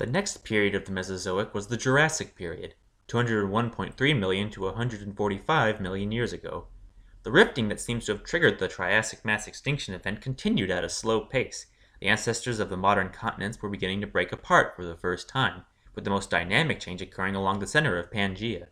The next period of the Mesozoic was the Jurassic period, 201.3 million to 145 million years ago. The rifting that seems to have triggered the Triassic mass extinction event continued at a slow pace. The ancestors of the modern continents were beginning to break apart for the first time, with the most dynamic change occurring along the center of Pangaea.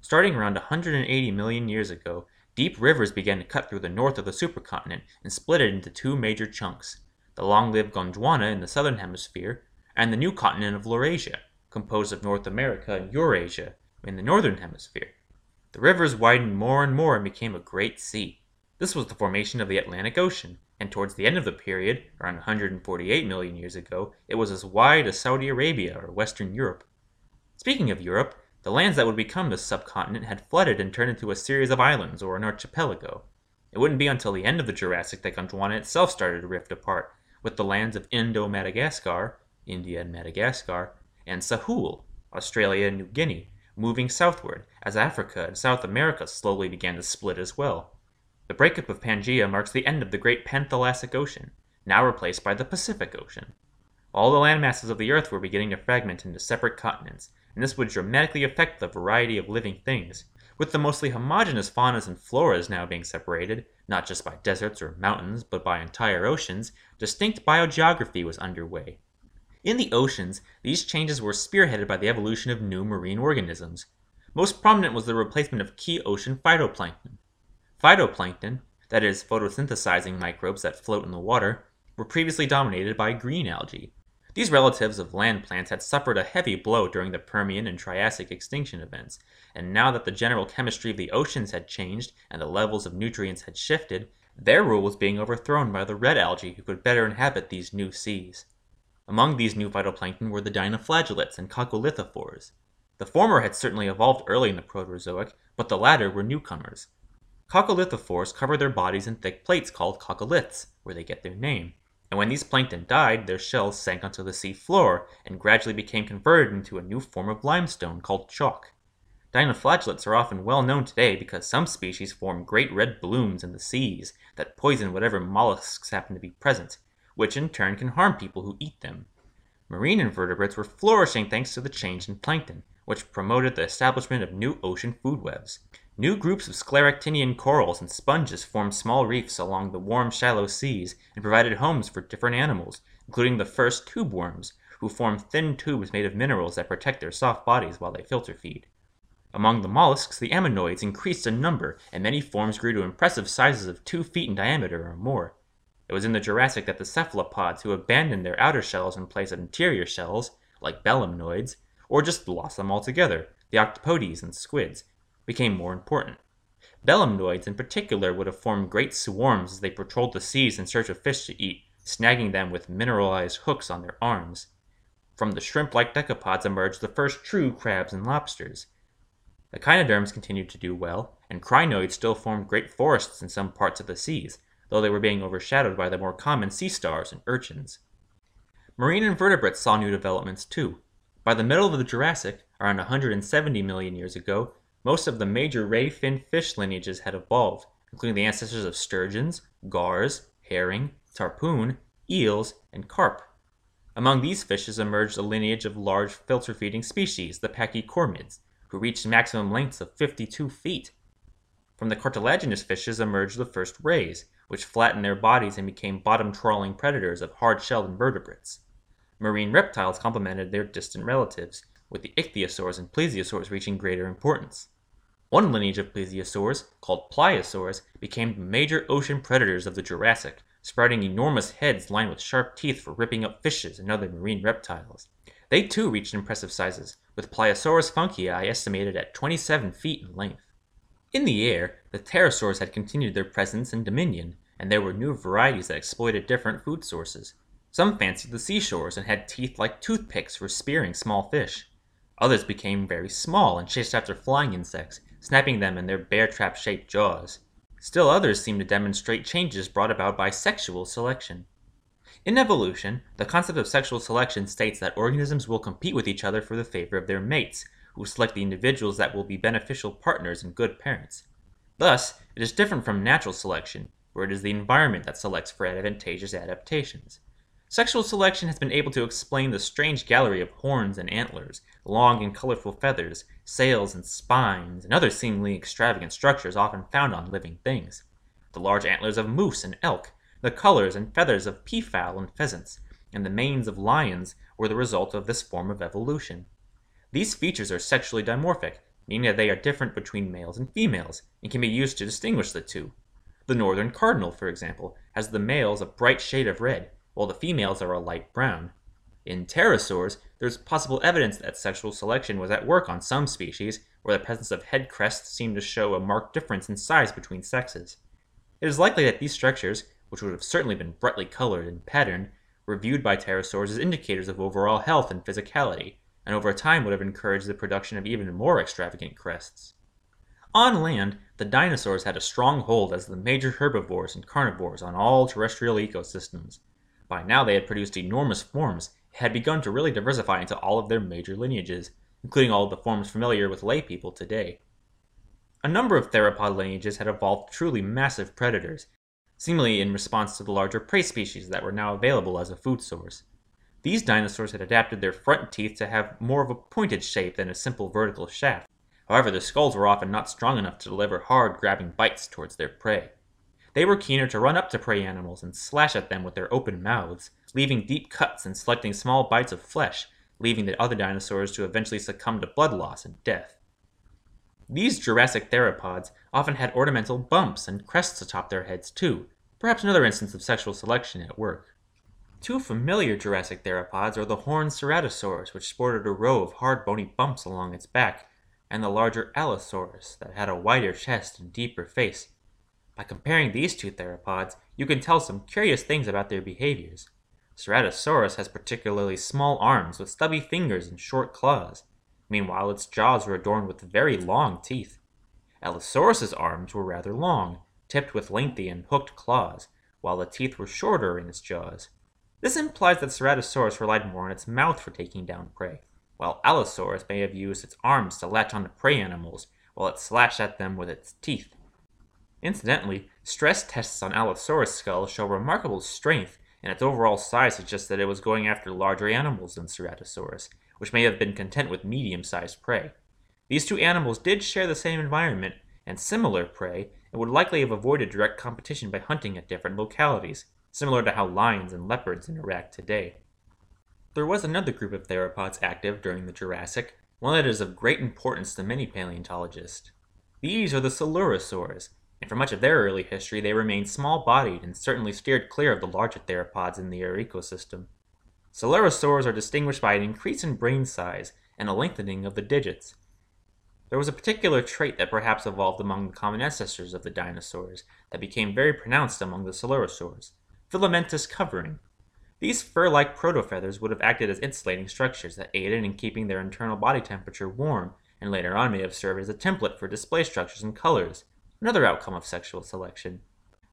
Starting around 180 million years ago, deep rivers began to cut through the north of the supercontinent and split it into two major chunks the long lived Gondwana in the southern hemisphere, and the new continent of Laurasia, composed of North America and Eurasia in the northern hemisphere. The rivers widened more and more and became a great sea. This was the formation of the Atlantic Ocean, and towards the end of the period, around 148 million years ago, it was as wide as Saudi Arabia or Western Europe. Speaking of Europe, the lands that would become this subcontinent had flooded and turned into a series of islands or an archipelago. It wouldn't be until the end of the Jurassic that Gondwana itself started to rift apart, with the lands of Indo-Madagascar, India and Madagascar, and Sahul, Australia and New Guinea, moving southward as Africa and South America slowly began to split as well. The breakup of Pangaea marks the end of the great Panthalassic Ocean, now replaced by the Pacific Ocean. All the land masses of the Earth were beginning to fragment into separate continents, and this would dramatically affect the variety of living things, with the mostly homogeneous faunas and floras now being separated, not just by deserts or mountains, but by entire oceans, distinct biogeography was underway. In the oceans, these changes were spearheaded by the evolution of new marine organisms. Most prominent was the replacement of key ocean phytoplankton. Phytoplankton, that is, photosynthesizing microbes that float in the water, were previously dominated by green algae. These relatives of land plants had suffered a heavy blow during the Permian and Triassic extinction events, and now that the general chemistry of the oceans had changed and the levels of nutrients had shifted, their rule was being overthrown by the red algae who could better inhabit these new seas. Among these new phytoplankton were the dinoflagellates and coccolithophores. The former had certainly evolved early in the Proterozoic, but the latter were newcomers. Coccolithophores cover their bodies in thick plates called coccoliths, where they get their name. And when these plankton died, their shells sank onto the sea floor and gradually became converted into a new form of limestone called chalk. Dinoflagellates are often well known today because some species form great red blooms in the seas that poison whatever mollusks happen to be present, which in turn can harm people who eat them. Marine invertebrates were flourishing thanks to the change in plankton, which promoted the establishment of new ocean food webs. New groups of scleractinian corals and sponges formed small reefs along the warm, shallow seas and provided homes for different animals, including the first tube worms, who form thin tubes made of minerals that protect their soft bodies while they filter feed. Among the mollusks, the ammonoids increased in number, and many forms grew to impressive sizes of two feet in diameter or more. It was in the Jurassic that the cephalopods who abandoned their outer shells in place of interior shells, like belemnoids, or just lost them altogether, the octopodes and squids, became more important. Belemnoids in particular would have formed great swarms as they patrolled the seas in search of fish to eat, snagging them with mineralized hooks on their arms. From the shrimp-like decapods emerged the first true crabs and lobsters. Echinoderms continued to do well, and crinoids still formed great forests in some parts of the seas, though they were being overshadowed by the more common sea stars and urchins. Marine invertebrates saw new developments too. By the middle of the Jurassic, around 170 million years ago, most of the major ray fin fish lineages had evolved, including the ancestors of sturgeons, gars, herring, tarpon, eels, and carp. Among these fishes emerged a lineage of large filter feeding species, the pachycormids, who reached maximum lengths of 52 feet. From the cartilaginous fishes emerged the first rays, which flattened their bodies and became bottom trawling predators of hard shelled invertebrates. Marine reptiles complemented their distant relatives, with the ichthyosaurs and plesiosaurs reaching greater importance. One lineage of plesiosaurs, called pliosaurs, became the major ocean predators of the Jurassic, sprouting enormous heads lined with sharp teeth for ripping up fishes and other marine reptiles. They too reached impressive sizes, with Pliosaurus funkii estimated at 27 feet in length. In the air, the pterosaurs had continued their presence and dominion, and there were new varieties that exploited different food sources. Some fancied the seashores and had teeth like toothpicks for spearing small fish. Others became very small and chased after flying insects, snapping them in their bear trap shaped jaws. Still others seemed to demonstrate changes brought about by sexual selection. In evolution, the concept of sexual selection states that organisms will compete with each other for the favor of their mates, who select the individuals that will be beneficial partners and good parents. Thus, it is different from natural selection, where it is the environment that selects for advantageous adaptations. Sexual selection has been able to explain the strange gallery of horns and antlers, long and colorful feathers, sails and spines, and other seemingly extravagant structures often found on living things. The large antlers of moose and elk, the colors and feathers of peafowl and pheasants, and the manes of lions were the result of this form of evolution. These features are sexually dimorphic, meaning that they are different between males and females, and can be used to distinguish the two. The northern cardinal, for example, has the males a bright shade of red, while the females are a light brown. In pterosaurs, there's possible evidence that sexual selection was at work on some species, where the presence of head crests seemed to show a marked difference in size between sexes. It is likely that these structures, which would have certainly been brightly colored and patterned, were viewed by pterosaurs as indicators of overall health and physicality, and over time would have encouraged the production of even more extravagant crests. On land, the dinosaurs had a strong hold as the major herbivores and carnivores on all terrestrial ecosystems. By now they had produced enormous forms and had begun to really diversify into all of their major lineages, including all of the forms familiar with lay people today. A number of theropod lineages had evolved truly massive predators, seemingly in response to the larger prey species that were now available as a food source. These dinosaurs had adapted their front teeth to have more of a pointed shape than a simple vertical shaft. However, their skulls were often not strong enough to deliver hard, grabbing bites towards their prey. They were keener to run up to prey animals and slash at them with their open mouths, leaving deep cuts and selecting small bites of flesh, leaving the other dinosaurs to eventually succumb to blood loss and death. These Jurassic theropods often had ornamental bumps and crests atop their heads too, perhaps another instance of sexual selection at work. Two familiar Jurassic theropods are the horned Ceratosaurus, which sported a row of hard bony bumps along its back, and the larger Allosaurus that had a wider chest and deeper face. By comparing these two theropods, you can tell some curious things about their behaviors. Ceratosaurus has particularly small arms with stubby fingers and short claws. Meanwhile, its jaws were adorned with very long teeth. Allosaurus's arms were rather long, tipped with lengthy and hooked claws, while the teeth were shorter in its jaws. This implies that Ceratosaurus relied more on its mouth for taking down prey while Allosaurus may have used its arms to latch onto prey animals while it slashed at them with its teeth. Incidentally, stress tests on Allosaurus' skull show remarkable strength, and its overall size suggests that it was going after larger animals than Ceratosaurus, which may have been content with medium sized prey. These two animals did share the same environment and similar prey, and would likely have avoided direct competition by hunting at different localities, similar to how lions and leopards interact today. There was another group of theropods active during the Jurassic, one that is of great importance to many paleontologists. These are the Coelurosaurs, and for much of their early history they remained small-bodied and certainly steered clear of the larger theropods in their ecosystem. Coelurosaurs are distinguished by an increase in brain size and a lengthening of the digits. There was a particular trait that perhaps evolved among the common ancestors of the dinosaurs that became very pronounced among the Coelurosaurs, filamentous covering, these fur-like protofeathers would have acted as insulating structures that aided in keeping their internal body temperature warm, and later on may have served as a template for display structures and colors, another outcome of sexual selection.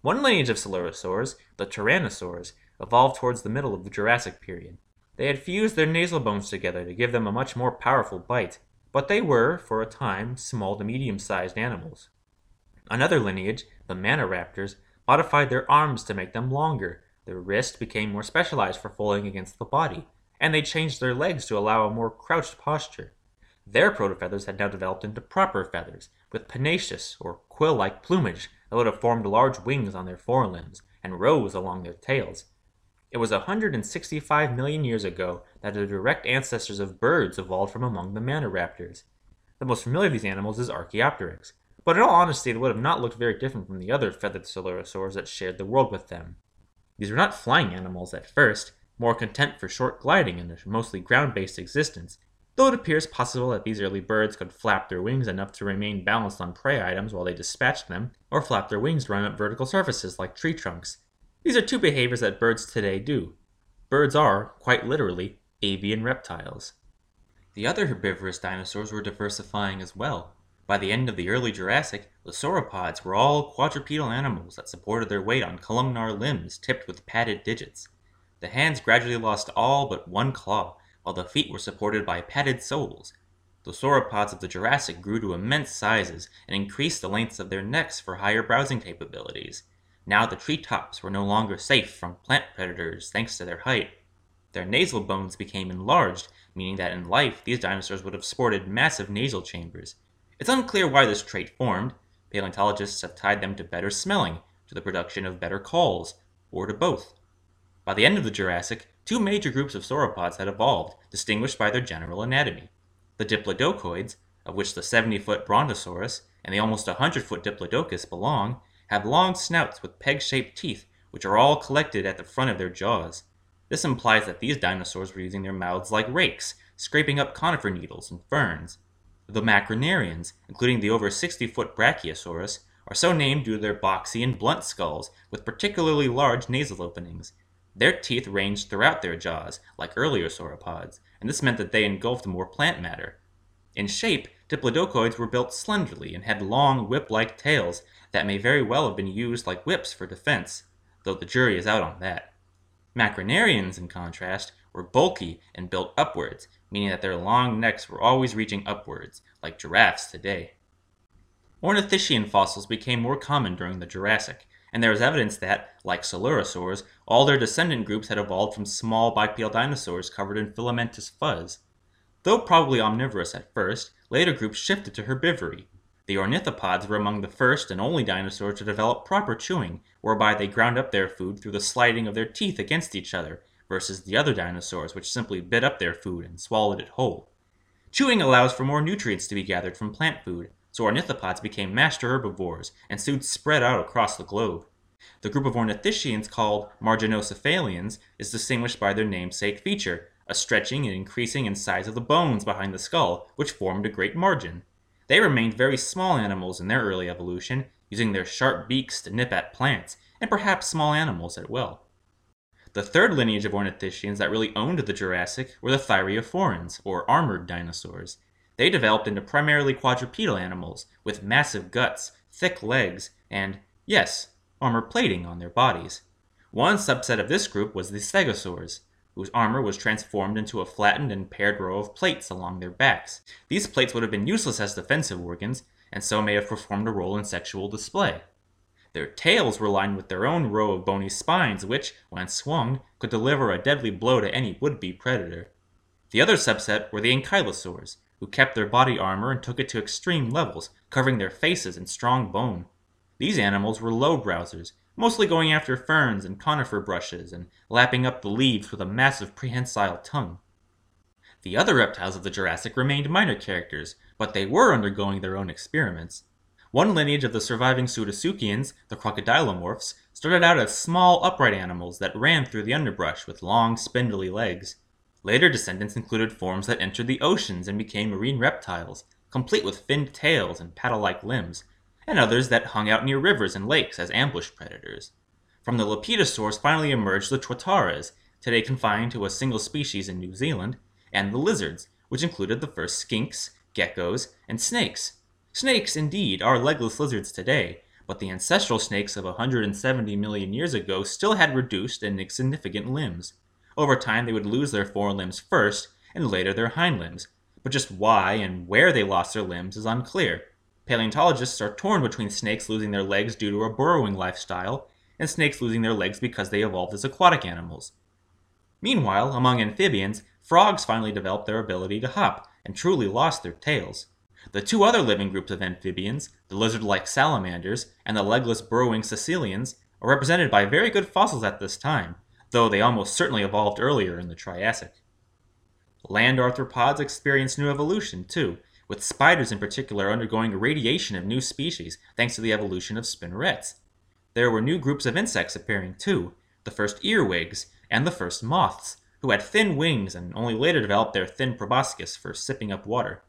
One lineage of coelurosaurs, the tyrannosaurs, evolved towards the middle of the Jurassic period. They had fused their nasal bones together to give them a much more powerful bite, but they were, for a time, small to medium-sized animals. Another lineage, the Maniraptors, modified their arms to make them longer, their wrists became more specialized for folding against the body, and they changed their legs to allow a more crouched posture. Their protofeathers had now developed into proper feathers, with pennaceous or quill-like plumage that would have formed large wings on their forelimbs and rows along their tails. It was 165 million years ago that the direct ancestors of birds evolved from among the Maniraptors. The most familiar of these animals is Archaeopteryx, but in all honesty it would have not looked very different from the other feathered coelurosaurs that shared the world with them. These were not flying animals at first, more content for short gliding in a mostly ground-based existence, though it appears possible that these early birds could flap their wings enough to remain balanced on prey items while they dispatched them, or flap their wings to run up vertical surfaces like tree trunks. These are two behaviors that birds today do. Birds are, quite literally, avian reptiles. The other herbivorous dinosaurs were diversifying as well. By the end of the early Jurassic, the sauropods were all quadrupedal animals that supported their weight on columnar limbs tipped with padded digits. The hands gradually lost all but one claw, while the feet were supported by padded soles. The sauropods of the Jurassic grew to immense sizes and increased the lengths of their necks for higher browsing capabilities. Now the treetops were no longer safe from plant predators thanks to their height. Their nasal bones became enlarged, meaning that in life these dinosaurs would have sported massive nasal chambers. It's unclear why this trait formed. Paleontologists have tied them to better smelling, to the production of better calls, or to both. By the end of the Jurassic, two major groups of sauropods had evolved, distinguished by their general anatomy. The Diplodocoids, of which the 70 foot Brontosaurus and the almost 100 foot Diplodocus belong, have long snouts with peg shaped teeth, which are all collected at the front of their jaws. This implies that these dinosaurs were using their mouths like rakes, scraping up conifer needles and ferns. The macronarians, including the over 60 foot Brachiosaurus, are so named due to their boxy and blunt skulls with particularly large nasal openings. Their teeth ranged throughout their jaws, like earlier sauropods, and this meant that they engulfed more plant matter. In shape, Diplodocoids were built slenderly and had long, whip like tails that may very well have been used like whips for defense, though the jury is out on that. Macronarians, in contrast, were bulky and built upwards, meaning that their long necks were always reaching upwards, like giraffes today. Ornithischian fossils became more common during the Jurassic, and there is evidence that, like Coelurosaurs, all their descendant groups had evolved from small bipedal dinosaurs covered in filamentous fuzz. Though probably omnivorous at first, later groups shifted to herbivory. The ornithopods were among the first and only dinosaurs to develop proper chewing, whereby they ground up their food through the sliding of their teeth against each other, versus the other dinosaurs which simply bit up their food and swallowed it whole. Chewing allows for more nutrients to be gathered from plant food, so ornithopods became master herbivores and soon spread out across the globe. The group of ornithischians called marginocephalians is distinguished by their namesake feature, a stretching and increasing in size of the bones behind the skull, which formed a great margin. They remained very small animals in their early evolution, using their sharp beaks to nip at plants, and perhaps small animals at will. The third lineage of ornithischians that really owned the Jurassic were the Thyreophorans, or armored dinosaurs. They developed into primarily quadrupedal animals, with massive guts, thick legs, and, yes, armor plating on their bodies. One subset of this group was the stegosaurs, whose armor was transformed into a flattened and paired row of plates along their backs. These plates would have been useless as defensive organs, and so may have performed a role in sexual display. Their tails were lined with their own row of bony spines, which, when swung, could deliver a deadly blow to any would be predator. The other subset were the ankylosaurs, who kept their body armor and took it to extreme levels, covering their faces in strong bone. These animals were low browsers, mostly going after ferns and conifer brushes and lapping up the leaves with a massive prehensile tongue. The other reptiles of the Jurassic remained minor characters, but they were undergoing their own experiments. One lineage of the surviving Pseudosuchians, the crocodilomorphs, started out as small upright animals that ran through the underbrush with long, spindly legs. Later descendants included forms that entered the oceans and became marine reptiles, complete with finned tails and paddle like limbs, and others that hung out near rivers and lakes as ambush predators. From the Lepidosaurs finally emerged the Tuataras, today confined to a single species in New Zealand, and the lizards, which included the first skinks, geckos, and snakes. Snakes, indeed, are legless lizards today, but the ancestral snakes of 170 million years ago still had reduced and insignificant limbs. Over time, they would lose their forelimbs first, and later their hind limbs, but just why and where they lost their limbs is unclear. Paleontologists are torn between snakes losing their legs due to a burrowing lifestyle and snakes losing their legs because they evolved as aquatic animals. Meanwhile, among amphibians, frogs finally developed their ability to hop and truly lost their tails. The two other living groups of amphibians, the lizard like salamanders and the legless burrowing caecilians, are represented by very good fossils at this time, though they almost certainly evolved earlier in the Triassic. Land arthropods experienced new evolution, too, with spiders in particular undergoing irradiation of new species thanks to the evolution of spinnerets. There were new groups of insects appearing too, the first earwigs and the first moths, who had thin wings and only later developed their thin proboscis for sipping up water.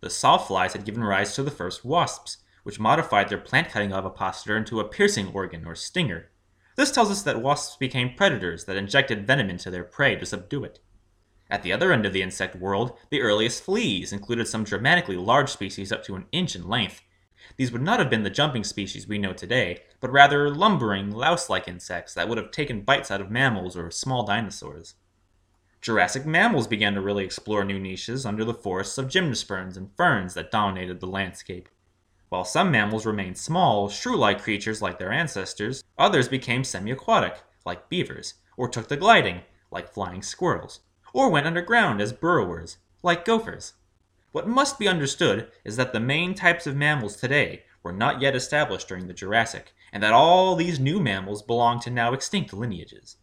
The sawflies had given rise to the first wasps, which modified their plant cutting ovipositor into a piercing organ or stinger. This tells us that wasps became predators that injected venom into their prey to subdue it. At the other end of the insect world, the earliest fleas included some dramatically large species up to an inch in length. These would not have been the jumping species we know today, but rather lumbering, louse like insects that would have taken bites out of mammals or small dinosaurs. Jurassic mammals began to really explore new niches under the forests of gymnosperms and ferns that dominated the landscape. While some mammals remained small, shrew like creatures like their ancestors, others became semi aquatic, like beavers, or took to gliding, like flying squirrels, or went underground as burrowers, like gophers. What must be understood is that the main types of mammals today were not yet established during the Jurassic, and that all these new mammals belong to now extinct lineages.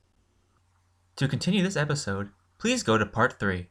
To continue this episode, please go to Part 3.